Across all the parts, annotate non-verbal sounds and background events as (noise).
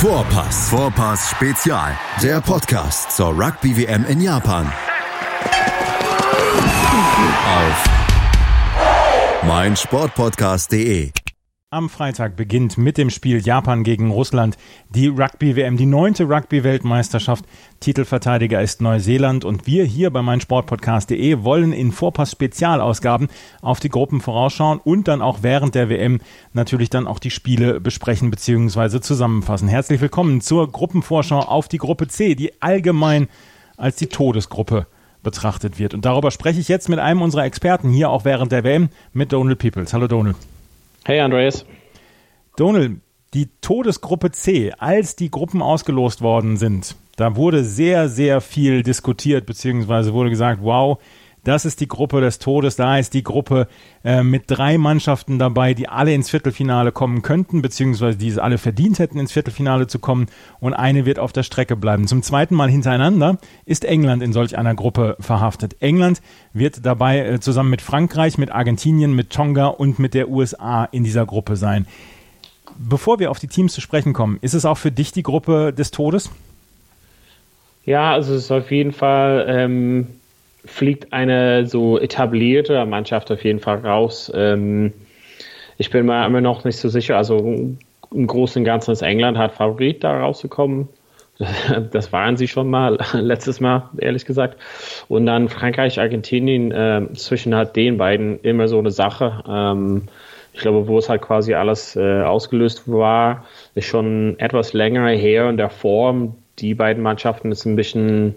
Vorpass. Vorpass Spezial. Der Podcast zur Rugby WM in Japan. Auf meinsportpodcast.de. Am Freitag beginnt mit dem Spiel Japan gegen Russland die Rugby-WM, die neunte Rugby-Weltmeisterschaft. Titelverteidiger ist Neuseeland und wir hier bei meinsportpodcast.de wollen in Vorpass-Spezialausgaben auf die Gruppen vorausschauen und dann auch während der WM natürlich dann auch die Spiele besprechen bzw. zusammenfassen. Herzlich willkommen zur Gruppenvorschau auf die Gruppe C, die allgemein als die Todesgruppe betrachtet wird. Und darüber spreche ich jetzt mit einem unserer Experten hier auch während der WM mit Donald Peoples. Hallo Donald. Hey Andreas. Donald, die Todesgruppe C, als die Gruppen ausgelost worden sind, da wurde sehr, sehr viel diskutiert, beziehungsweise wurde gesagt, wow, das ist die Gruppe des Todes. Da ist die Gruppe äh, mit drei Mannschaften dabei, die alle ins Viertelfinale kommen könnten, beziehungsweise die es alle verdient hätten, ins Viertelfinale zu kommen. Und eine wird auf der Strecke bleiben. Zum zweiten Mal hintereinander ist England in solch einer Gruppe verhaftet. England wird dabei äh, zusammen mit Frankreich, mit Argentinien, mit Tonga und mit der USA in dieser Gruppe sein. Bevor wir auf die Teams zu sprechen kommen, ist es auch für dich die Gruppe des Todes? Ja, also es ist auf jeden Fall ähm, fliegt eine so etablierte Mannschaft auf jeden Fall raus. Ähm, ich bin mir immer noch nicht so sicher. Also im Großen und Ganzen ist England hat Favorit, da rauszukommen. (laughs) Das waren sie schon mal (laughs) letztes Mal, ehrlich gesagt. Und dann Frankreich, Argentinien, äh, zwischen halt den beiden immer so eine Sache. Ähm, ich glaube, wo es halt quasi alles äh, ausgelöst war, ist schon etwas länger her in der Form. Die beiden Mannschaften ist ein bisschen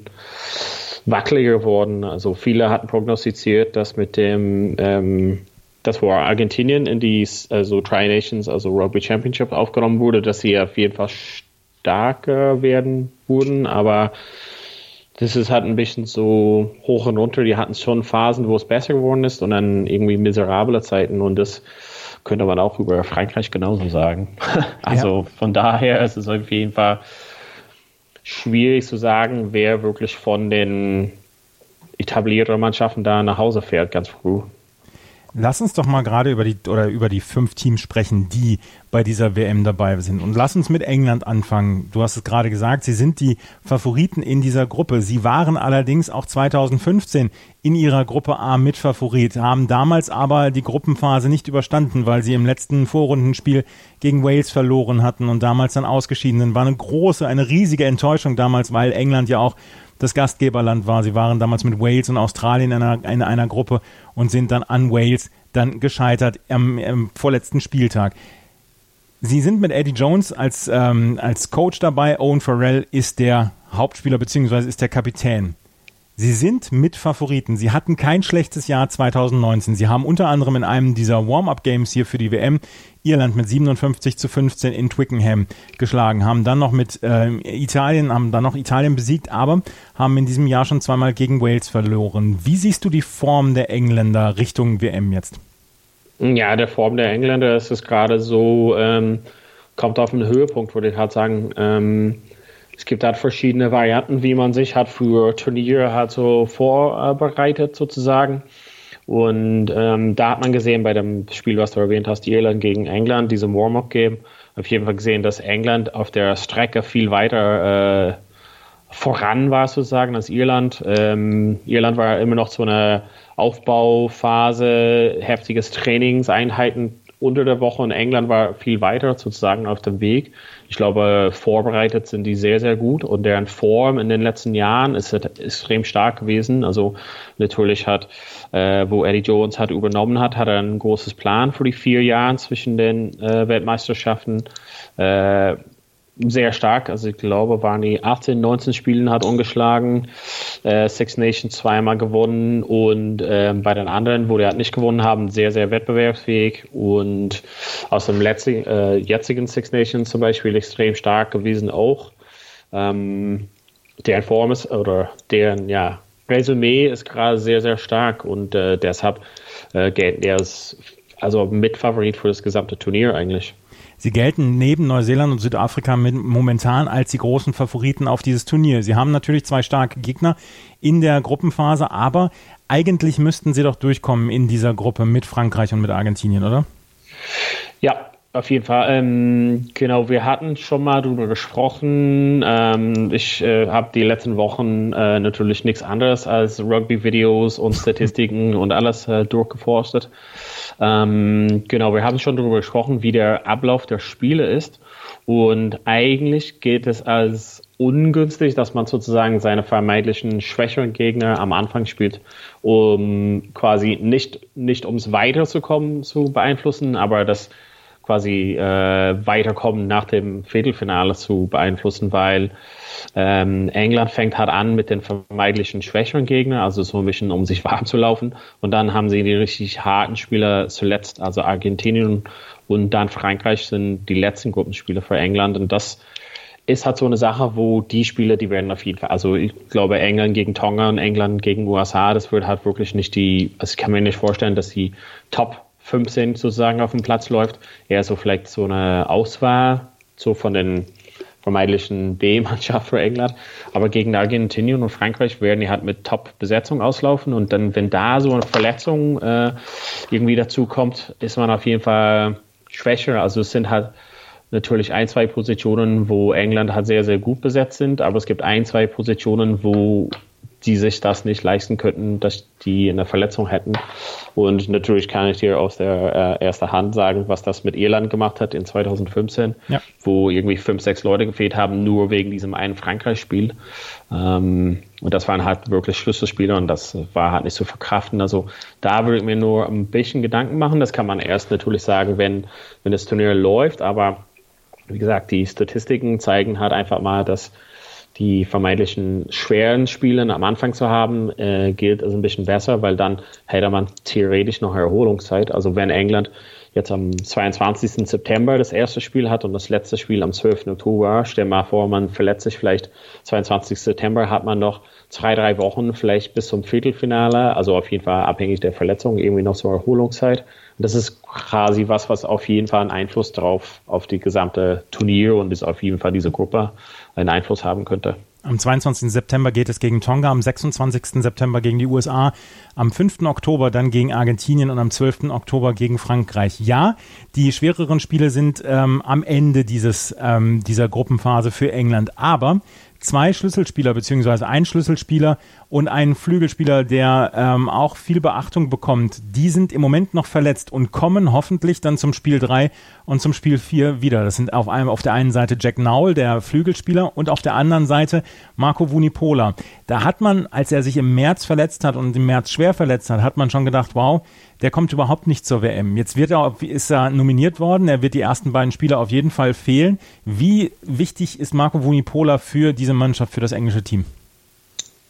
wackeliger geworden. Also viele hatten prognostiziert, dass mit dem, ähm, das wo Argentinien in die also Tri Nations, also Rugby Championship aufgenommen wurde, dass sie auf jeden Fall stärker werden würden, aber das ist halt ein bisschen so hoch und runter. Die hatten schon Phasen, wo es besser geworden ist und dann irgendwie miserable Zeiten und das könnte man auch über Frankreich genauso sagen. (laughs) also ja. von daher ist es auf jeden Fall schwierig zu sagen, wer wirklich von den etablierten Mannschaften da nach Hause fährt, ganz früh. Lass uns doch mal gerade über die oder über die fünf Teams sprechen, die bei dieser WM dabei sind. Und lass uns mit England anfangen. Du hast es gerade gesagt, sie sind die Favoriten in dieser Gruppe. Sie waren allerdings auch 2015 in ihrer Gruppe A mit Favorit, haben damals aber die Gruppenphase nicht überstanden, weil sie im letzten Vorrundenspiel gegen Wales verloren hatten und damals dann ausgeschieden sind. War eine große, eine riesige Enttäuschung damals, weil England ja auch das Gastgeberland war. Sie waren damals mit Wales und Australien in einer, in einer Gruppe und sind dann an Wales dann gescheitert am, am vorletzten Spieltag. Sie sind mit Eddie Jones als, ähm, als Coach dabei. Owen Farrell ist der Hauptspieler bzw. ist der Kapitän. Sie sind Mitfavoriten. Sie hatten kein schlechtes Jahr 2019. Sie haben unter anderem in einem dieser Warm-up-Games hier für die WM Irland mit 57 zu 15 in Twickenham geschlagen, haben dann noch mit äh, Italien, haben dann noch Italien besiegt, aber haben in diesem Jahr schon zweimal gegen Wales verloren. Wie siehst du die Form der Engländer Richtung WM jetzt? Ja, der Form der Engländer ist es gerade so, ähm, kommt auf einen Höhepunkt, würde ich halt sagen. Ähm, es gibt halt verschiedene Varianten, wie man sich hat für Turniere halt so vorbereitet sozusagen. Und ähm, da hat man gesehen bei dem Spiel, was du erwähnt hast, Irland gegen England, diesem Warm-up-Game, auf jeden Fall gesehen, dass England auf der Strecke viel weiter äh, voran war sozusagen als Irland. Ähm, Irland war immer noch so eine Aufbauphase, heftiges Trainingseinheiten unter der Woche und England war viel weiter sozusagen auf dem Weg. Ich glaube, vorbereitet sind die sehr, sehr gut und deren Form in den letzten Jahren ist extrem stark gewesen. Also natürlich hat, äh, wo Eddie Jones hat übernommen hat, hat er ein großes Plan für die vier Jahre zwischen den äh, Weltmeisterschaften. Äh, sehr stark. Also ich glaube, die 18, 19 Spielen hat ungeschlagen, äh, Six Nations zweimal gewonnen und äh, bei den anderen, wo die halt nicht gewonnen haben, sehr, sehr wettbewerbsfähig und aus dem letzten, äh, jetzigen Six Nations zum Beispiel extrem stark gewesen auch. Ähm, deren Form ist oder deren ja, Resümee ist gerade sehr, sehr stark und äh, deshalb äh, gilt er als also Mitfavorit für das gesamte Turnier eigentlich. Sie gelten neben Neuseeland und Südafrika momentan als die großen Favoriten auf dieses Turnier. Sie haben natürlich zwei starke Gegner in der Gruppenphase, aber eigentlich müssten sie doch durchkommen in dieser Gruppe mit Frankreich und mit Argentinien, oder? Ja, auf jeden Fall. Ähm, genau, wir hatten schon mal darüber gesprochen. Ähm, ich äh, habe die letzten Wochen äh, natürlich nichts anderes als Rugby-Videos und Statistiken (laughs) und alles äh, durchgeforstet. Ähm, genau, wir haben schon darüber gesprochen, wie der Ablauf der Spiele ist. Und eigentlich geht es als ungünstig, dass man sozusagen seine vermeintlichen schwächeren Gegner am Anfang spielt, um quasi nicht, nicht ums Weiterzukommen zu beeinflussen, aber das quasi äh, Weiterkommen nach dem Viertelfinale zu beeinflussen, weil ähm, England fängt halt an mit den vermeintlichen schwächeren Gegnern, also so ein bisschen um sich (laughs) warm zu laufen. Und dann haben sie die richtig harten Spieler zuletzt, also Argentinien und dann Frankreich sind die letzten Gruppenspiele für England. Und das ist halt so eine Sache, wo die Spieler, die werden auf jeden Fall, also ich glaube England gegen Tonga und England gegen USA, das wird halt wirklich nicht die, also ich kann mir nicht vorstellen, dass die Top 15 sozusagen auf dem Platz läuft. Eher so vielleicht so eine Auswahl, so von den vermeintlichen B-Mannschaft für England. Aber gegen Argentinien und Frankreich werden die halt mit Top-Besetzung auslaufen. Und dann, wenn da so eine Verletzung äh, irgendwie dazu kommt, ist man auf jeden Fall schwächer. Also es sind halt natürlich ein, zwei Positionen, wo England halt sehr, sehr gut besetzt sind. Aber es gibt ein, zwei Positionen, wo die sich das nicht leisten könnten, dass die eine Verletzung hätten. Und natürlich kann ich dir aus der äh, erster Hand sagen, was das mit Irland gemacht hat in 2015, ja. wo irgendwie fünf, sechs Leute gefehlt haben, nur wegen diesem einen Frankreich-Spiel. Ähm, und das waren halt wirklich Schlüsselspiele und das war halt nicht zu verkraften. Also da würde ich mir nur ein bisschen Gedanken machen. Das kann man erst natürlich sagen, wenn, wenn das Turnier läuft, aber wie gesagt, die Statistiken zeigen halt einfach mal, dass die vermeintlichen schweren Spiele am Anfang zu haben, äh, gilt es ein bisschen besser, weil dann hätte man theoretisch noch Erholungszeit. Also wenn England jetzt am 22. September das erste Spiel hat und das letzte Spiel am 12. Oktober, stell mal vor, man verletzt sich vielleicht 22. September, hat man noch zwei, drei Wochen vielleicht bis zum Viertelfinale, also auf jeden Fall abhängig der Verletzung, irgendwie noch so Erholungszeit. Das ist quasi was, was auf jeden Fall einen Einfluss drauf auf die gesamte Turnier und ist auf jeden Fall diese Gruppe einen Einfluss haben könnte. Am 22. September geht es gegen Tonga, am 26. September gegen die USA, am 5. Oktober dann gegen Argentinien und am 12. Oktober gegen Frankreich. Ja, die schwereren Spiele sind ähm, am Ende dieses, ähm, dieser Gruppenphase für England, aber zwei Schlüsselspieler beziehungsweise ein Schlüsselspieler und ein Flügelspieler, der ähm, auch viel Beachtung bekommt, die sind im Moment noch verletzt und kommen hoffentlich dann zum Spiel 3 und zum Spiel 4 wieder. Das sind auf, einem, auf der einen Seite Jack Nowell, der Flügelspieler, und auf der anderen Seite Marco Vunipola. Da hat man, als er sich im März verletzt hat und im März schwer verletzt hat, hat man schon gedacht, wow, der kommt überhaupt nicht zur WM. Jetzt wird er, ist er nominiert worden, er wird die ersten beiden Spiele auf jeden Fall fehlen. Wie wichtig ist Marco Vunipola für diese Mannschaft, für das englische Team?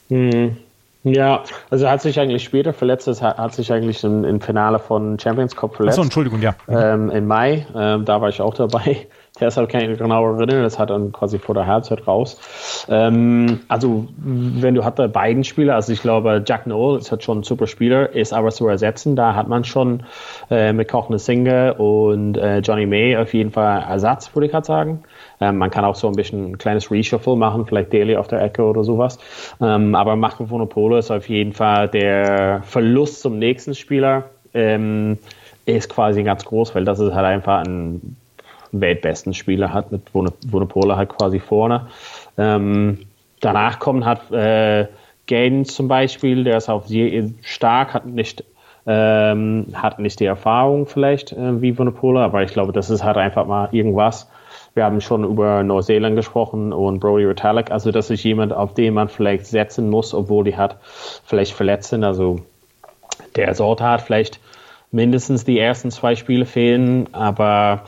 Hm. Ja, also er hat sich eigentlich später verletzt, es hat, hat, sich eigentlich im, im, Finale von Champions Cup verletzt. Achso, Entschuldigung, ja. Ähm, Im Mai, ähm, da war ich auch dabei. (laughs) Deshalb kann ich mich genau erinnern, das hat dann quasi vor der Halbzeit raus. Ähm, also, wenn du hatte beiden Spieler, also ich glaube, Jack Noel ist halt schon ein super Spieler, ist aber zu ersetzen. Da hat man schon äh, mit Kochne Singer und äh, Johnny May auf jeden Fall Ersatz, würde ich gerade sagen. Ähm, man kann auch so ein bisschen ein kleines Reshuffle machen, vielleicht Daily auf der Ecke oder sowas. Ähm, aber Marco Vonopolo ist auf jeden Fall der Verlust zum nächsten Spieler. Ähm, ist quasi ganz groß, weil das ist halt einfach ein weltbesten Spieler hat, mit Wonopola halt quasi vorne. Ähm, danach kommen hat äh, Gain zum Beispiel, der ist auch sehr stark, hat nicht ähm, hat nicht die Erfahrung vielleicht äh, wie Wonopola, aber ich glaube, das ist halt einfach mal irgendwas. Wir haben schon über Neuseeland gesprochen und Brody Retallick, also das ist jemand, auf den man vielleicht setzen muss, obwohl die hat vielleicht verletzt sind. Also der Sorte hat vielleicht mindestens die ersten zwei Spiele fehlen, aber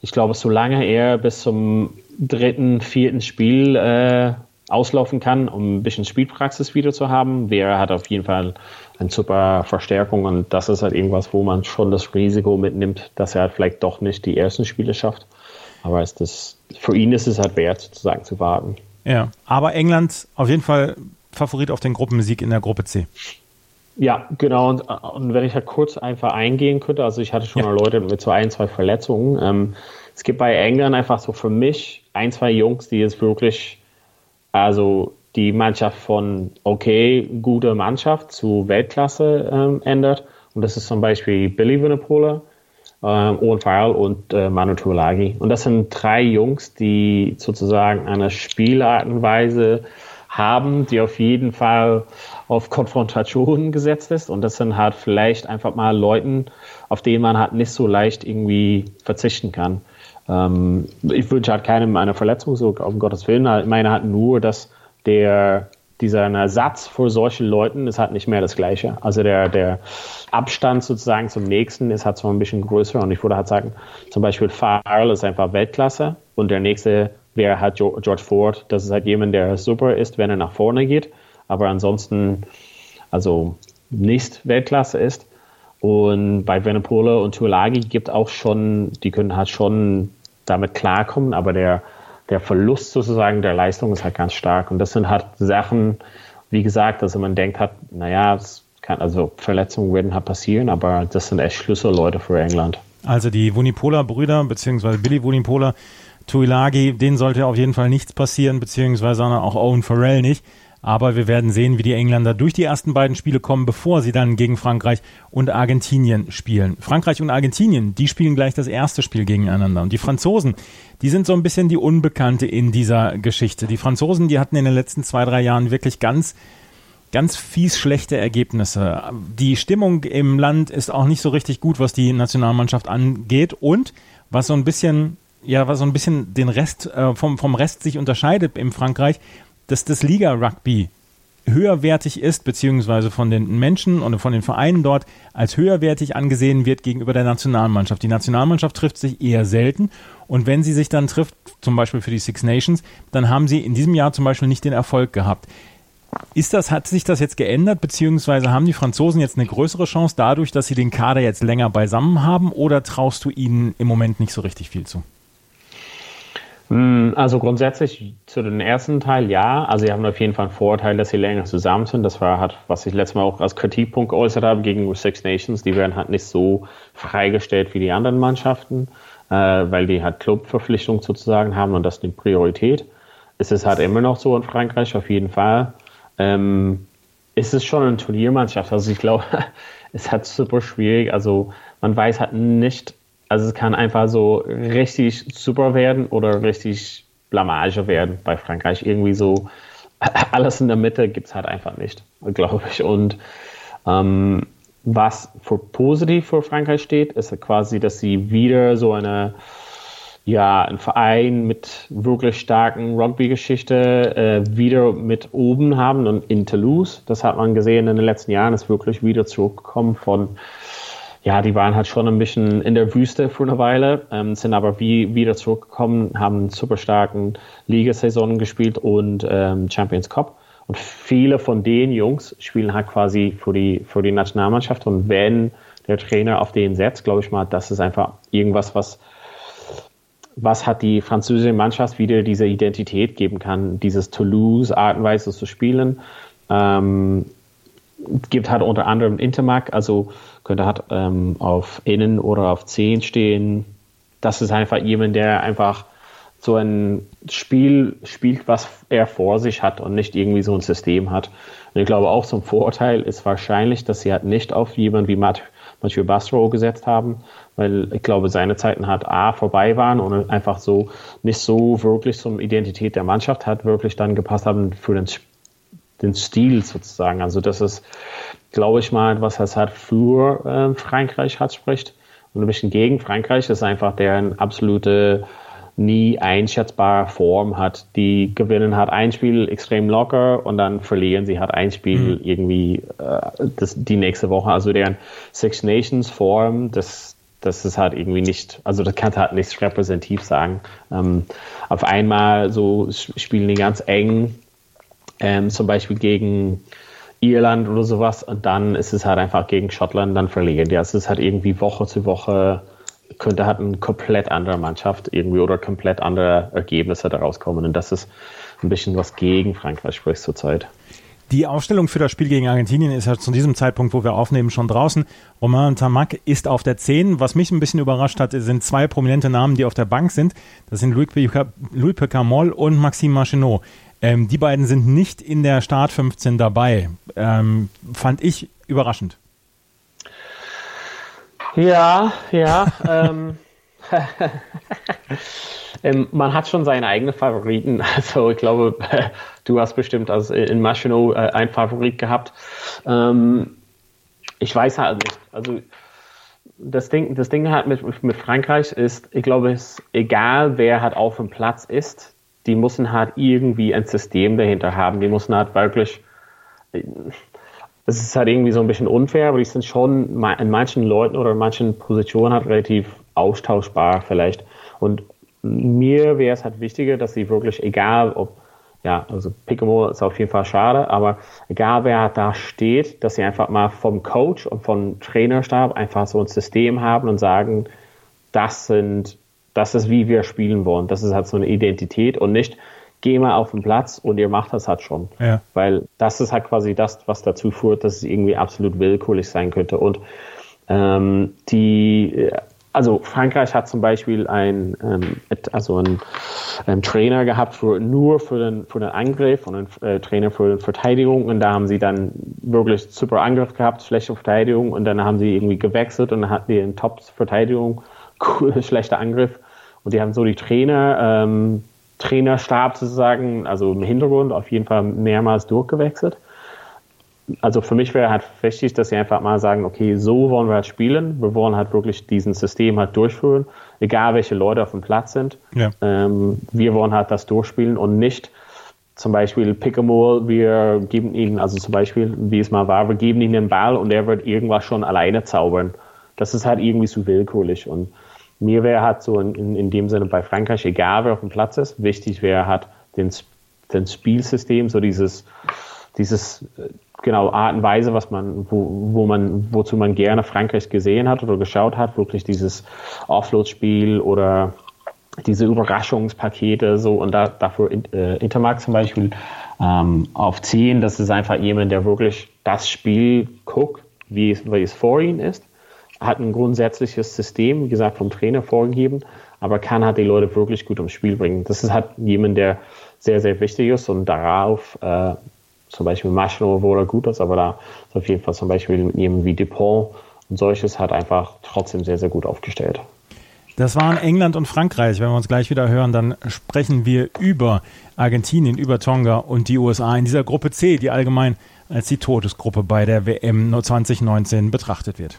ich glaube, solange er bis zum dritten, vierten Spiel äh, auslaufen kann, um ein bisschen Spielpraxis wieder zu haben, wäre hat auf jeden Fall eine super Verstärkung und das ist halt irgendwas, wo man schon das Risiko mitnimmt, dass er halt vielleicht doch nicht die ersten Spiele schafft. Aber ist das, für ihn ist es halt wert, sozusagen zu warten. Ja, aber England auf jeden Fall Favorit auf den Gruppensieg in der Gruppe C. Ja, genau. Und, und, wenn ich halt kurz einfach eingehen könnte, also ich hatte schon ja. Leute mit so ein, zwei Verletzungen. Ähm, es gibt bei England einfach so für mich ein, zwei Jungs, die es wirklich, also die Mannschaft von okay, gute Mannschaft zu Weltklasse ähm, ändert. Und das ist zum Beispiel Billy Winnepola, äh, Owen Farrell und äh, Manu Tuolagi. Und das sind drei Jungs, die sozusagen eine Spielart und Weise haben, die auf jeden Fall auf Konfrontation gesetzt ist. Und das sind halt vielleicht einfach mal Leuten, auf denen man halt nicht so leicht irgendwie verzichten kann. Ähm, ich wünsche halt keinem eine Verletzung, so um Gottes Willen. Ich meine halt nur, dass der dieser Ersatz für solche Leuten ist halt nicht mehr das Gleiche. Also der, der Abstand sozusagen zum nächsten ist halt so ein bisschen größer und ich würde halt sagen, zum Beispiel Farrell ist einfach Weltklasse und der nächste wäre halt George Ford. Das ist halt jemand, der super ist, wenn er nach vorne geht, aber ansonsten also nicht Weltklasse ist. Und bei Venepola und Tuolagi gibt auch schon, die können halt schon damit klarkommen, aber der, der Verlust sozusagen der Leistung ist halt ganz stark. Und das sind halt Sachen, wie gesagt, also man denkt halt, naja, es kann, also Verletzungen werden halt passieren, aber das sind echt Schlüsselleute für England. Also die Vunipola-Brüder, beziehungsweise Billy Vunipola, Tuilagi, denen sollte auf jeden Fall nichts passieren, beziehungsweise auch Owen Farrell nicht. Aber wir werden sehen, wie die Engländer durch die ersten beiden Spiele kommen, bevor sie dann gegen Frankreich und Argentinien spielen. Frankreich und Argentinien, die spielen gleich das erste Spiel gegeneinander. Und die Franzosen, die sind so ein bisschen die Unbekannte in dieser Geschichte. Die Franzosen, die hatten in den letzten zwei, drei Jahren wirklich ganz ganz fies schlechte Ergebnisse. Die Stimmung im Land ist auch nicht so richtig gut, was die Nationalmannschaft angeht und was so ein bisschen ja, was so ein bisschen den Rest äh, vom vom Rest sich unterscheidet in Frankreich, dass das Liga-Rugby höherwertig ist, beziehungsweise von den Menschen und von den Vereinen dort als höherwertig angesehen wird gegenüber der Nationalmannschaft. Die Nationalmannschaft trifft sich eher selten und wenn sie sich dann trifft, zum Beispiel für die Six Nations, dann haben sie in diesem Jahr zum Beispiel nicht den Erfolg gehabt. Ist das, hat sich das jetzt geändert, beziehungsweise haben die Franzosen jetzt eine größere Chance dadurch, dass sie den Kader jetzt länger beisammen haben oder traust du ihnen im Moment nicht so richtig viel zu? Hm, also grundsätzlich zu dem ersten Teil ja. Also sie haben auf jeden Fall einen Vorteil, dass sie länger zusammen sind. Das war halt, was ich letztes Mal auch als Kritikpunkt geäußert habe gegen Six Nations. Die werden halt nicht so freigestellt wie die anderen Mannschaften, äh, weil die halt Clubverpflichtung sozusagen haben und das ist die Priorität. Es ist halt immer noch so in Frankreich, auf jeden Fall. Ähm, ist es schon eine Turniermannschaft. Also ich glaube, (laughs) es ist halt super schwierig. Also man weiß halt nicht, also es kann einfach so richtig super werden oder richtig Blamage werden bei Frankreich. Irgendwie so (laughs) alles in der Mitte gibt es halt einfach nicht, glaube ich. Und ähm, was für positiv für Frankreich steht, ist quasi, dass sie wieder so eine ja, ein Verein mit wirklich starken Rugby-Geschichte äh, wieder mit oben haben und in Toulouse, das hat man gesehen in den letzten Jahren, ist wirklich wieder zurückgekommen von ja, die waren halt schon ein bisschen in der Wüste für eine Weile, ähm, sind aber wie, wieder zurückgekommen, haben einen super starken Ligasaison gespielt und ähm, Champions Cup. Und viele von den Jungs spielen halt quasi für die, für die Nationalmannschaft. Und wenn der Trainer auf den setzt, glaube ich mal, das ist einfach irgendwas, was, was hat die französische Mannschaft wieder diese Identität geben kann, dieses Toulouse-Art und Weise zu spielen. Ähm, gibt halt unter anderem Intermac, also könnte halt ähm, auf Innen oder auf 10 stehen. Das ist einfach jemand, der einfach so ein Spiel spielt, was er vor sich hat und nicht irgendwie so ein System hat. Und ich glaube auch zum Vorteil ist wahrscheinlich, dass sie halt nicht auf jemanden wie Matt, Mathieu Bastro gesetzt haben, weil ich glaube, seine Zeiten halt A vorbei waren und einfach so nicht so wirklich zum Identität der Mannschaft hat wirklich dann gepasst haben für den, den Stil sozusagen. Also das ist glaube ich mal, was das halt für äh, Frankreich hat spricht. Und ein bisschen gegen Frankreich ist einfach deren absolute nie einschätzbare Form hat. Die gewinnen halt ein Spiel extrem locker und dann verlieren sie halt ein Spiel mhm. irgendwie äh, das, die nächste Woche. Also deren Six Nations Form, das, das ist halt irgendwie nicht, also das kann halt nicht repräsentativ sagen. Ähm, auf einmal so spielen die ganz eng, ähm, zum Beispiel gegen Irland oder sowas und dann ist es halt einfach gegen Schottland dann verlieren. Ja, es ist halt irgendwie Woche zu Woche könnte halt eine komplett andere Mannschaft irgendwie oder komplett andere Ergebnisse daraus kommen und das ist ein bisschen was gegen Frankreich spricht zurzeit. Die Aufstellung für das Spiel gegen Argentinien ist ja zu diesem Zeitpunkt, wo wir aufnehmen, schon draußen. Romain Tamac ist auf der 10. Was mich ein bisschen überrascht hat, sind zwei prominente Namen, die auf der Bank sind. Das sind Louis Picamol und Maxime Machinot. Ähm, die beiden sind nicht in der Start 15 dabei. Ähm, fand ich überraschend. Ja, ja. (laughs) ähm, (laughs) ähm, man hat schon seine eigenen Favoriten. (laughs) Also ich glaube, du hast bestimmt also in Maschino äh, ein Favorit gehabt. Ähm, ich weiß halt nicht. Also das Ding, das Ding halt mit, mit Frankreich ist, ich glaube, es ist egal, wer halt auf dem Platz ist, die müssen halt irgendwie ein System dahinter haben. Die müssen halt wirklich, es ist halt irgendwie so ein bisschen unfair, aber die sind schon in manchen Leuten oder in manchen Positionen halt relativ austauschbar vielleicht. Und mir wäre es halt wichtiger, dass sie wirklich, egal ob, ja, also Piccamo ist auf jeden Fall schade, aber egal wer da steht, dass sie einfach mal vom Coach und vom Trainerstab einfach so ein System haben und sagen, das sind, das ist wie wir spielen wollen. Das ist halt so eine Identität und nicht, geh mal auf den Platz und ihr macht das halt schon. Ja. Weil das ist halt quasi das, was dazu führt, dass es irgendwie absolut willkürlich sein könnte. Und ähm, die also Frankreich hat zum Beispiel ein, ähm, also einen, einen, Trainer gehabt für, nur für den, für den Angriff und einen äh, Trainer für die Verteidigung und da haben sie dann wirklich super Angriff gehabt, schlechte Verteidigung und dann haben sie irgendwie gewechselt und dann hatten die in Top-Verteidigung, (laughs) schlechter Angriff und die haben so die Trainer, ähm, Trainerstab sozusagen, also im Hintergrund auf jeden Fall mehrmals durchgewechselt also für mich wäre halt wichtig, dass sie einfach mal sagen, okay, so wollen wir halt spielen. Wir wollen halt wirklich diesen System halt durchführen, egal welche Leute auf dem Platz sind. Ja. Ähm, wir wollen halt das durchspielen und nicht zum Beispiel Pickamore, wir geben ihnen, also zum Beispiel, wie es mal war, wir geben ihnen den Ball und er wird irgendwas schon alleine zaubern. Das ist halt irgendwie zu willkürlich und mir wäre halt so in, in, dem Sinne bei Frankreich, egal wer auf dem Platz ist, wichtig wäre halt den, den Spielsystem, so dieses, dieses genau Art und Weise, was man, wo, wo man, wozu man gerne Frankreich gesehen hat oder geschaut hat, wirklich dieses Offload-Spiel oder diese Überraschungspakete so. Und da, dafür äh, Intermark zum Beispiel ähm, auf 10, das ist einfach jemand, der wirklich das Spiel guckt, wie es, wie es vor ihm ist, hat ein grundsätzliches System, wie gesagt, vom Trainer vorgegeben, aber kann halt die Leute wirklich gut ums Spiel bringen. Das ist halt jemand, der sehr, sehr wichtig ist und darauf äh, zum Beispiel Maschino, wo er gut ist, aber da ist auf jeden Fall zum Beispiel mit wie Dupont und solches hat einfach trotzdem sehr, sehr gut aufgestellt. Das waren England und Frankreich. Wenn wir uns gleich wieder hören, dann sprechen wir über Argentinien, über Tonga und die USA in dieser Gruppe C, die allgemein als die Todesgruppe bei der WM 2019 betrachtet wird.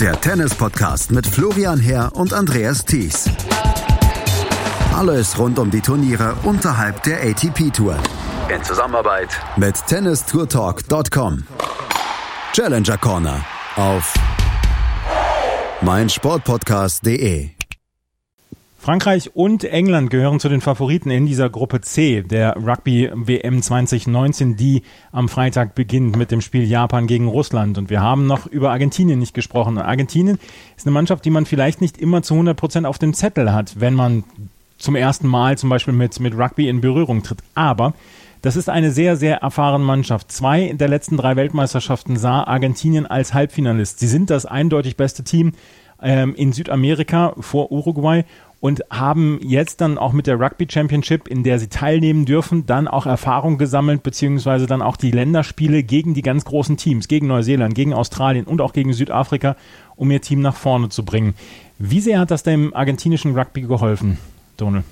Der Tennis-Podcast mit Florian Herr und Andreas Thies. Alles rund um die Turniere unterhalb der ATP Tour. In Zusammenarbeit mit tennistourtalk.com. Challenger Corner auf meinsportpodcast.de. Frankreich und England gehören zu den Favoriten in dieser Gruppe C der Rugby WM 2019, die am Freitag beginnt mit dem Spiel Japan gegen Russland. Und wir haben noch über Argentinien nicht gesprochen. Argentinien ist eine Mannschaft, die man vielleicht nicht immer zu 100 Prozent auf dem Zettel hat, wenn man zum ersten Mal zum Beispiel mit, mit Rugby in Berührung tritt. Aber das ist eine sehr, sehr erfahrene Mannschaft. Zwei der letzten drei Weltmeisterschaften sah Argentinien als Halbfinalist. Sie sind das eindeutig beste Team ähm, in Südamerika vor Uruguay und haben jetzt dann auch mit der Rugby Championship, in der sie teilnehmen dürfen, dann auch Erfahrung gesammelt, beziehungsweise dann auch die Länderspiele gegen die ganz großen Teams, gegen Neuseeland, gegen Australien und auch gegen Südafrika, um ihr Team nach vorne zu bringen. Wie sehr hat das dem argentinischen Rugby geholfen? Donald?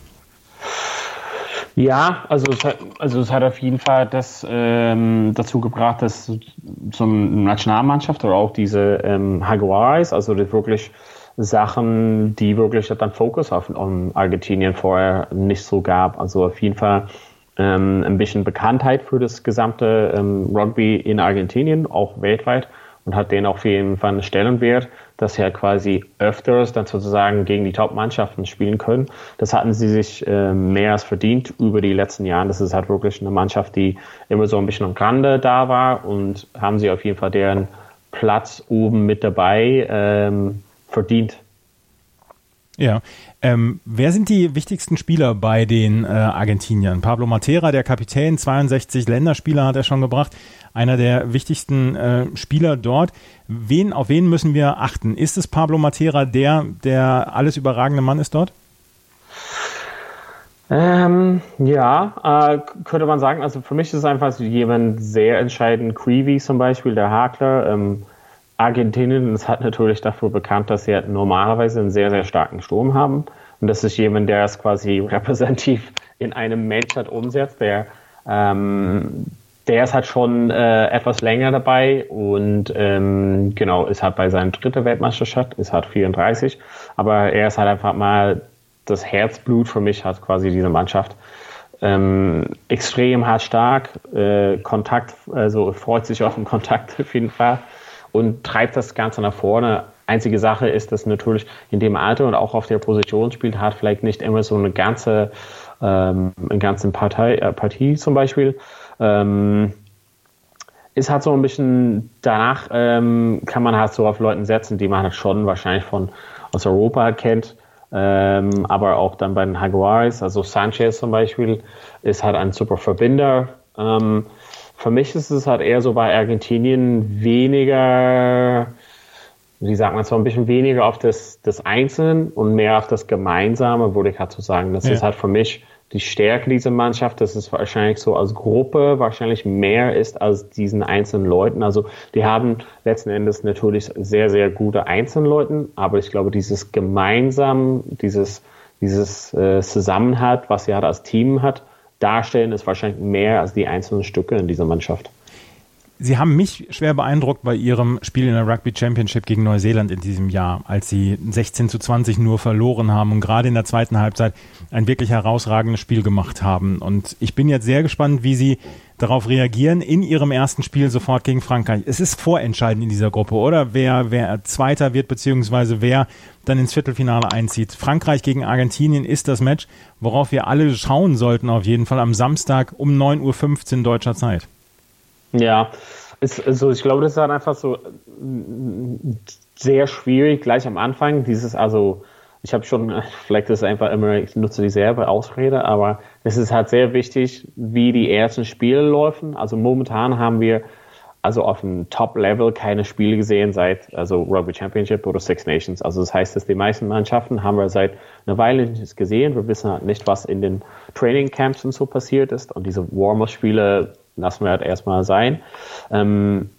Ja, also es hat, also es hat auf jeden Fall das ähm, dazu gebracht, dass so eine Nationalmannschaft oder auch diese ähm, Jaguares, also das wirklich Sachen, die wirklich dann Fokus auf um Argentinien vorher nicht so gab. Also auf jeden Fall ähm, ein bisschen Bekanntheit für das gesamte ähm, Rugby in Argentinien, auch weltweit und hat den auf jeden Fall einen Stellenwert, dass sie halt quasi öfters dann sozusagen gegen die Top-Mannschaften spielen können. Das hatten sie sich äh, mehr als verdient über die letzten Jahre. Das ist halt wirklich eine Mannschaft, die immer so ein bisschen am Rande da war und haben sie auf jeden Fall deren Platz oben mit dabei ähm, verdient. Ja. Ähm, wer sind die wichtigsten Spieler bei den äh, Argentiniern? Pablo Matera, der Kapitän, 62 Länderspieler hat er schon gebracht, einer der wichtigsten äh, Spieler dort. Wen, auf wen müssen wir achten? Ist es Pablo Matera, der der alles überragende Mann ist dort? Ähm, ja, äh, könnte man sagen. Also für mich ist es einfach jemand sehr entscheidend. Creevy zum Beispiel, der Hakler. Ähm, Argentinien ist halt natürlich dafür bekannt, dass sie halt normalerweise einen sehr, sehr starken Sturm haben. Und das ist jemand, der es quasi (laughs) repräsentativ in einem Match halt umsetzt. Der, ähm, der ist halt schon äh, etwas länger dabei und ähm, genau, ist halt bei seiner dritten Weltmeisterschaft, ist halt 34. Aber er ist halt einfach mal das Herzblut für mich, hat quasi diese Mannschaft. Ähm, extrem hart stark, äh, Kontakt, also freut sich auf den Kontakt (laughs) auf jeden Fall und treibt das Ganze nach vorne. Einzige Sache ist, dass natürlich in dem Alter und auch auf der Position spielt, hat vielleicht nicht immer so eine ganze, ähm, eine ganze Partei, äh, Partie zum Beispiel. Ähm, ist halt so ein bisschen, danach ähm, kann man halt so auf Leuten setzen, die man halt schon wahrscheinlich von aus Europa kennt, ähm, aber auch dann bei den Jaguars, also Sanchez zum Beispiel, ist halt ein super Verbinder. Ähm, für mich ist es halt eher so bei Argentinien weniger, wie sagt man, so ein bisschen weniger auf das, das Einzelne und mehr auf das Gemeinsame, würde ich halt so sagen. Das ja. ist halt für mich die Stärke dieser Mannschaft, dass es wahrscheinlich so als Gruppe wahrscheinlich mehr ist als diesen einzelnen Leuten. Also die haben letzten Endes natürlich sehr, sehr gute Einzelleute, aber ich glaube, dieses gemeinsam, dieses, dieses äh, Zusammenhalt, was sie halt als Team hat, darstellen, ist wahrscheinlich mehr als die einzelnen Stücke in dieser Mannschaft. Sie haben mich schwer beeindruckt bei Ihrem Spiel in der Rugby Championship gegen Neuseeland in diesem Jahr, als Sie 16 zu 20 nur verloren haben und gerade in der zweiten Halbzeit ein wirklich herausragendes Spiel gemacht haben. Und ich bin jetzt sehr gespannt, wie Sie darauf reagieren in Ihrem ersten Spiel sofort gegen Frankreich. Es ist vorentscheidend in dieser Gruppe, oder? Wer, wer Zweiter wird, beziehungsweise wer dann ins Viertelfinale einzieht. Frankreich gegen Argentinien ist das Match, worauf wir alle schauen sollten, auf jeden Fall am Samstag um 9.15 Uhr deutscher Zeit. Ja, ist, also ich glaube, das ist dann einfach so sehr schwierig gleich am Anfang. Dieses, also ich habe schon, vielleicht ist es einfach immer, ich nutze dieselbe Ausrede, aber es ist halt sehr wichtig, wie die ersten Spiele laufen. Also momentan haben wir also auf dem Top-Level keine Spiele gesehen seit also Rugby Championship oder Six Nations. Also das heißt, dass die meisten Mannschaften haben wir seit einer Weile nicht gesehen. Wir wissen halt nicht, was in den Training Camps und so passiert ist. Und diese Warm-Up-Spiele lassen wir halt erstmal sein. Ähm,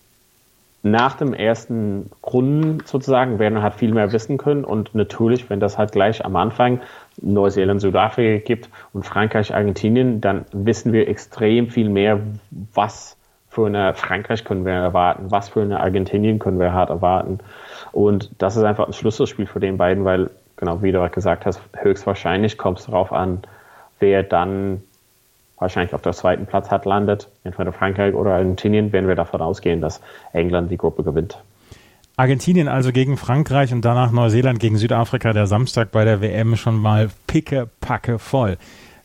nach dem ersten Runden sozusagen werden wir halt viel mehr wissen können und natürlich, wenn das halt gleich am Anfang Neuseeland, Südafrika gibt und Frankreich, Argentinien, dann wissen wir extrem viel mehr, was für eine Frankreich können wir erwarten, was für eine Argentinien können wir hart erwarten. Und das ist einfach ein Schlüsselspiel für den beiden, weil, genau wie du gesagt hast, höchstwahrscheinlich kommt es darauf an, wer dann wahrscheinlich auf der zweiten Platz hat landet, entweder Frankreich oder Argentinien, werden wir davon ausgehen, dass England die Gruppe gewinnt. Argentinien also gegen Frankreich und danach Neuseeland gegen Südafrika, der Samstag bei der WM schon mal picke, packe voll.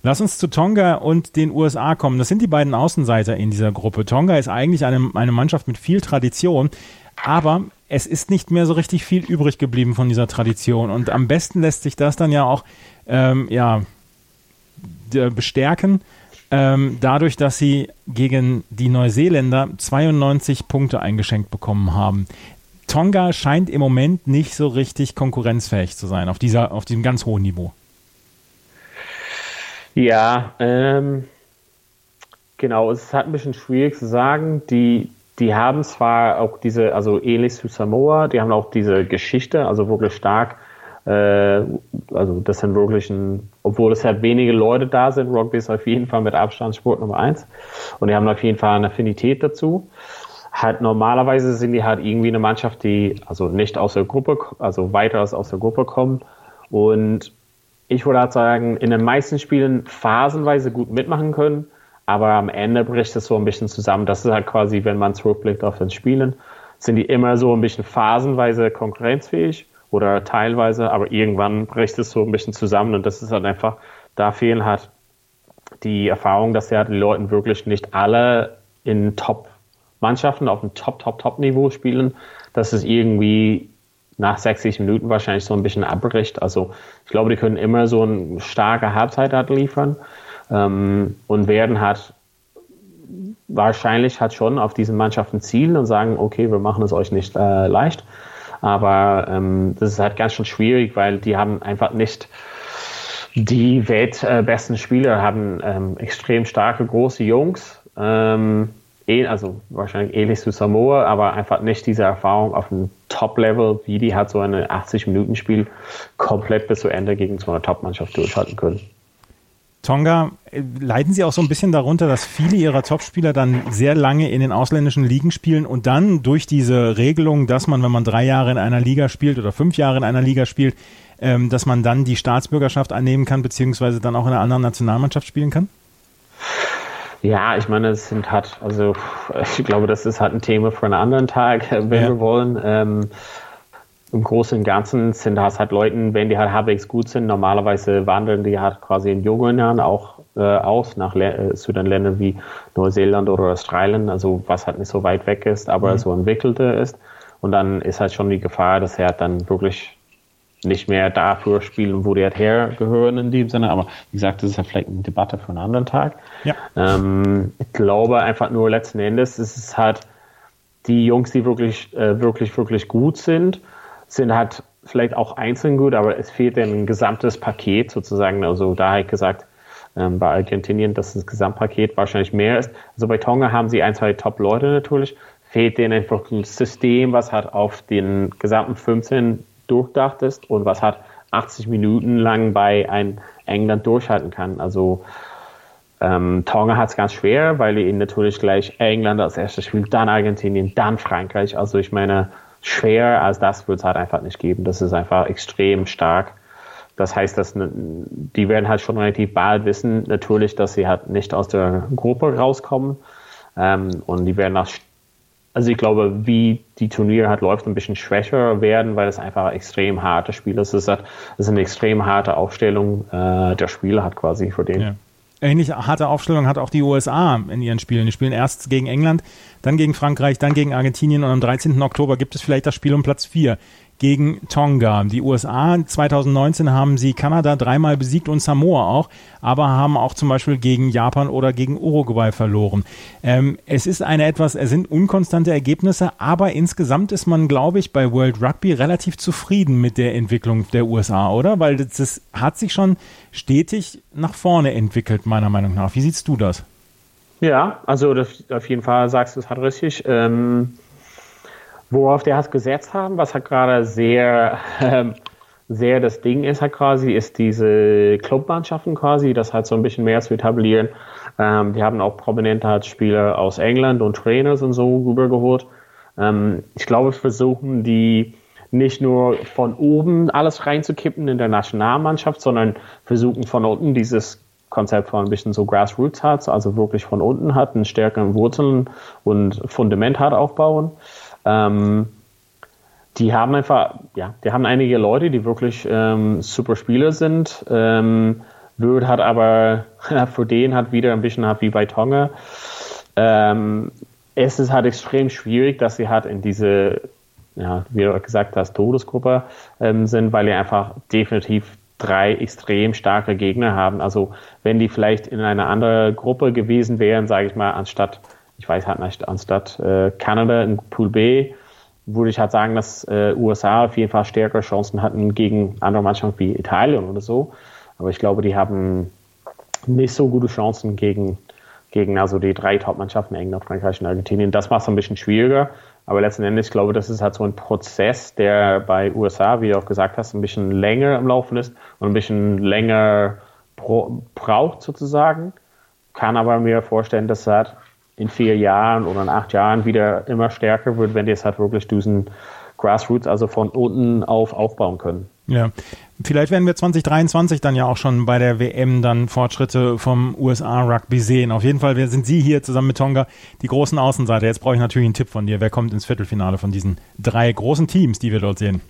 Lass uns zu Tonga und den USA kommen. Das sind die beiden Außenseiter in dieser Gruppe. Tonga ist eigentlich eine, eine Mannschaft mit viel Tradition, aber es ist nicht mehr so richtig viel übrig geblieben von dieser Tradition. Und am besten lässt sich das dann ja auch ähm, ja, bestärken ähm, dadurch, dass sie gegen die Neuseeländer 92 Punkte eingeschenkt bekommen haben. Tonga scheint im Moment nicht so richtig konkurrenzfähig zu sein auf, dieser, auf diesem ganz hohen Niveau. Ja, ähm, genau, es ist halt ein bisschen schwierig zu sagen. Die, die haben zwar auch diese, also ähnlich zu Samoa, die haben auch diese Geschichte, also wirklich stark also das sind wirklich ein, obwohl es halt wenige Leute da sind, Rugby ist auf jeden Fall mit Abstand Sport Nummer eins. Und die haben auf jeden Fall eine Affinität dazu. Halt normalerweise sind die halt irgendwie eine Mannschaft, die also nicht aus der Gruppe, also weiter als aus der Gruppe kommt. Und ich würde halt sagen, in den meisten Spielen phasenweise gut mitmachen können, aber am Ende bricht es so ein bisschen zusammen. Das ist halt quasi, wenn man zurückblickt auf das Spielen, sind die immer so ein bisschen phasenweise konkurrenzfähig oder teilweise, aber irgendwann bricht es so ein bisschen zusammen und das ist halt einfach, da fehlen halt die Erfahrung, dass ja die Leute wirklich nicht alle in Top-Mannschaften auf dem Top, Top, Top-Niveau spielen. dass es irgendwie nach 60 Minuten wahrscheinlich so ein bisschen abbricht. Also ich glaube, die können immer so eine starke Halbzeit halt liefern ähm, und werden halt wahrscheinlich hat schon auf diesen Mannschaften zielen und sagen, okay, wir machen es euch nicht äh, leicht. Aber ähm, das ist halt ganz schön schwierig, weil die haben einfach nicht die weltbesten Spieler, haben ähm, extrem starke, große Jungs. Ähm, eh, also wahrscheinlich ähnlich zu Samoa, aber einfach nicht diese Erfahrung auf dem Top-Level, wie die hat so ein 80-Minuten-Spiel komplett bis zu Ende gegen so eine Top-Mannschaft durchhalten können. Tonga, äh, leiden Sie auch so ein bisschen darunter, dass viele Ihrer Topspieler dann sehr lange in den ausländischen Ligen spielen und dann durch diese Regelung, dass man, wenn man drei Jahre in einer Liga spielt oder fünf Jahre in einer Liga spielt, ähm, dass man dann die Staatsbürgerschaft annehmen kann, beziehungsweise dann auch in einer anderen Nationalmannschaft spielen kann? Ja, ich meine, es sind halt, also (laughs) ich glaube, das ist halt ein Thema für einen anderen Tag, wenn ja. wir wollen. Ähm, Im Großen und Ganzen sind das halt Leute, wenn die halt halbwegs gut sind, normalerweise wandern die halt quasi in jungen Jahren auch äh, aus nach Le äh, zu den Ländern wie Neuseeland oder Australien, also was halt nicht so weit weg ist, aber mhm. so entwickelte ist. Und dann ist halt schon die Gefahr, dass er halt dann wirklich nicht mehr dafür spielen, wo die halt hergehören in dem Sinne. Aber wie gesagt, das ist ja vielleicht eine Debatte für einen anderen Tag. Ja. Ähm, ich glaube einfach nur letzten Endes ist es halt die Jungs, die wirklich, äh, wirklich, wirklich gut sind, sind halt vielleicht auch einzeln gut, aber es fehlt ein gesamtes Paket sozusagen. Also da habe ich gesagt, ähm, bei Argentinien, dass das Gesamtpaket wahrscheinlich mehr ist. Also bei Tonga haben sie ein, zwei Top-Leute natürlich. Fehlt denen einfach ein System, was halt auf den gesamten 15 durchdacht ist und was hat 80 Minuten lang bei ein England durchhalten kann. Also ähm, Tonga hat es ganz schwer, weil ihnen natürlich gleich England als erstes spielt, dann Argentinien, dann Frankreich. Also ich meine, schwer als das wird es halt einfach nicht geben. Das ist einfach extrem stark. Das heißt, dass die werden halt schon relativ bald wissen, natürlich, dass sie halt nicht aus der Gruppe rauskommen. Ähm, und die werden auch also ich glaube, wie die Turnier halt läuft, ein bisschen schwächer werden, weil es einfach extrem harte Spiele ist. Es ist, ist eine extrem harte Aufstellung äh, der Spieler hat quasi für den. Ja. Ähnlich harte Aufstellung hat auch die USA in ihren Spielen. Die spielen erst gegen England, dann gegen Frankreich, dann gegen Argentinien und am 13. Oktober gibt es vielleicht das Spiel um Platz 4 gegen Tonga. Die USA 2019 haben sie Kanada dreimal besiegt und Samoa auch, aber haben auch zum Beispiel gegen Japan oder gegen Uruguay verloren. Ähm, es ist eine etwas, es sind unkonstante Ergebnisse, aber insgesamt ist man, glaube ich, bei World Rugby relativ zufrieden mit der Entwicklung der USA, oder? Weil das, das hat sich schon stetig nach vorne entwickelt, meiner Meinung nach. Wie siehst du das? Ja, also auf jeden Fall sagst du es halt richtig. Ähm Worauf der hat gesetzt haben, was halt gerade sehr, ähm, sehr das Ding ist halt quasi, ist diese Clubmannschaften quasi, das halt so ein bisschen mehr zu etablieren. Ähm, die haben auch prominente halt Spieler aus England und Trainers und so rübergeholt. Ähm, ich glaube, versuchen die nicht nur von oben alles reinzukippen in der Nationalmannschaft, sondern versuchen von unten dieses Konzept von ein bisschen so Grassroots hat, also wirklich von unten hat, einen stärkeren Wurzeln und Fundament hat aufbauen. Ähm, die haben einfach, ja, die haben einige Leute, die wirklich ähm, super Spieler sind. Ähm, Bird hat aber (laughs) für den hat wieder ein bisschen wie bei Tonga. Ähm, es ist halt extrem schwierig, dass sie halt in diese, ja, wie du gesagt hast, Todesgruppe ähm, sind, weil die einfach definitiv drei extrem starke Gegner haben. Also wenn die vielleicht in einer anderen Gruppe gewesen wären, sage ich mal, anstatt ich weiß halt nicht, anstatt äh, Kanada in Pool B, würde ich halt sagen, dass äh, USA auf jeden Fall stärkere Chancen hatten gegen andere Mannschaften wie Italien oder so. Aber ich glaube, die haben nicht so gute Chancen gegen, gegen also die drei Top-Mannschaften, England, Frankreich und Argentinien. Das macht es ein bisschen schwieriger. Aber letzten Endes, ich glaube, das ist halt so ein Prozess, der bei USA, wie du auch gesagt hast, ein bisschen länger im Laufen ist und ein bisschen länger braucht sozusagen. Kann aber mir vorstellen, dass halt in vier Jahren oder in acht Jahren wieder immer stärker wird, wenn die es halt wirklich diesen Grassroots, also von unten auf aufbauen können. Ja, vielleicht werden wir 2023 dann ja auch schon bei der WM dann Fortschritte vom USA Rugby sehen. Auf jeden Fall sind Sie hier zusammen mit Tonga die großen Außenseiter. Jetzt brauche ich natürlich einen Tipp von dir. Wer kommt ins Viertelfinale von diesen drei großen Teams, die wir dort sehen?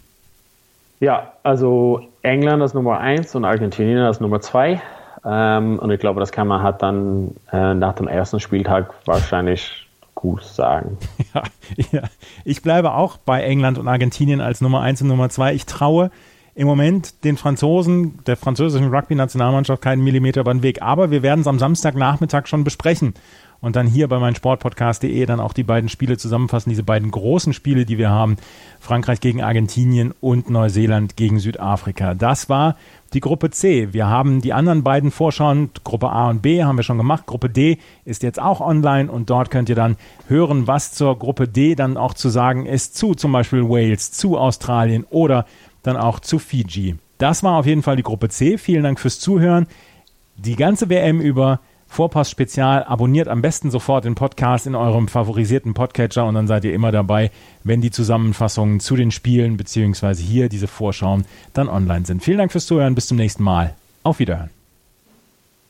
Ja, also England ist Nummer eins und Argentinien ist Nummer zwei. Ähm, und ich glaube, das kann man halt dann äh, nach dem ersten Spieltag wahrscheinlich Gruß sagen. (laughs) Ja, ja, ich bleibe auch bei England und Argentinien als Nummer 1 und Nummer 2. Ich traue im Moment den Franzosen, der französischen Rugby-Nationalmannschaft keinen Millimeter über den Weg. Aber wir werden es am Samstagnachmittag schon besprechen und dann hier bei meinsportpodcast.de dann auch die beiden Spiele zusammenfassen, diese beiden großen Spiele, die wir haben. Frankreich gegen Argentinien und Neuseeland gegen Südafrika. Das war die Gruppe C. Wir haben die anderen beiden Vorschauen, Gruppe A und B haben wir schon gemacht. Gruppe D ist jetzt auch online und dort könnt ihr dann hören, was zur Gruppe D dann auch zu sagen ist zu zum Beispiel Wales, zu Australien oder dann auch zu Fiji. Das war auf jeden Fall die Gruppe C. Vielen Dank fürs Zuhören. Die ganze WM über Vorpass Spezial. Abonniert am besten sofort den Podcast in eurem favorisierten Podcatcher und dann seid ihr immer dabei, wenn die Zusammenfassungen zu den Spielen beziehungsweise hier diese Vorschauen dann online sind. Vielen Dank fürs Zuhören. Bis zum nächsten Mal. Auf Wiederhören.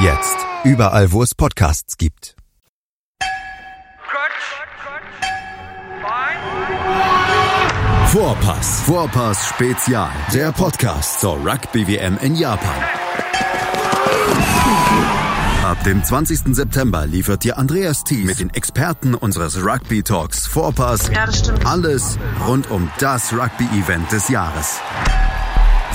Jetzt. Überall, wo es Podcasts gibt. Vorpass. Vorpass Spezial. Der Podcast zur Rugby-WM in Japan. Ab dem 20. September liefert dir Andreas Thies mit den Experten unseres Rugby Talks Vorpass ja, alles rund um das Rugby-Event des Jahres.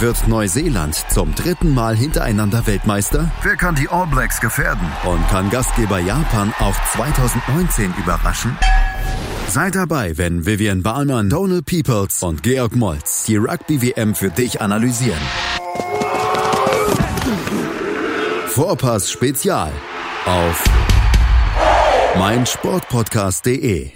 Wird Neuseeland zum dritten Mal hintereinander Weltmeister? Wer kann die All Blacks gefährden? Und kann Gastgeber Japan auch 2019 überraschen? Sei dabei, wenn Vivian Bahlmann, Donald Peoples und Georg Moltz die Rugby-WM für dich analysieren. Vorpass Spezial auf meinsportpodcast.de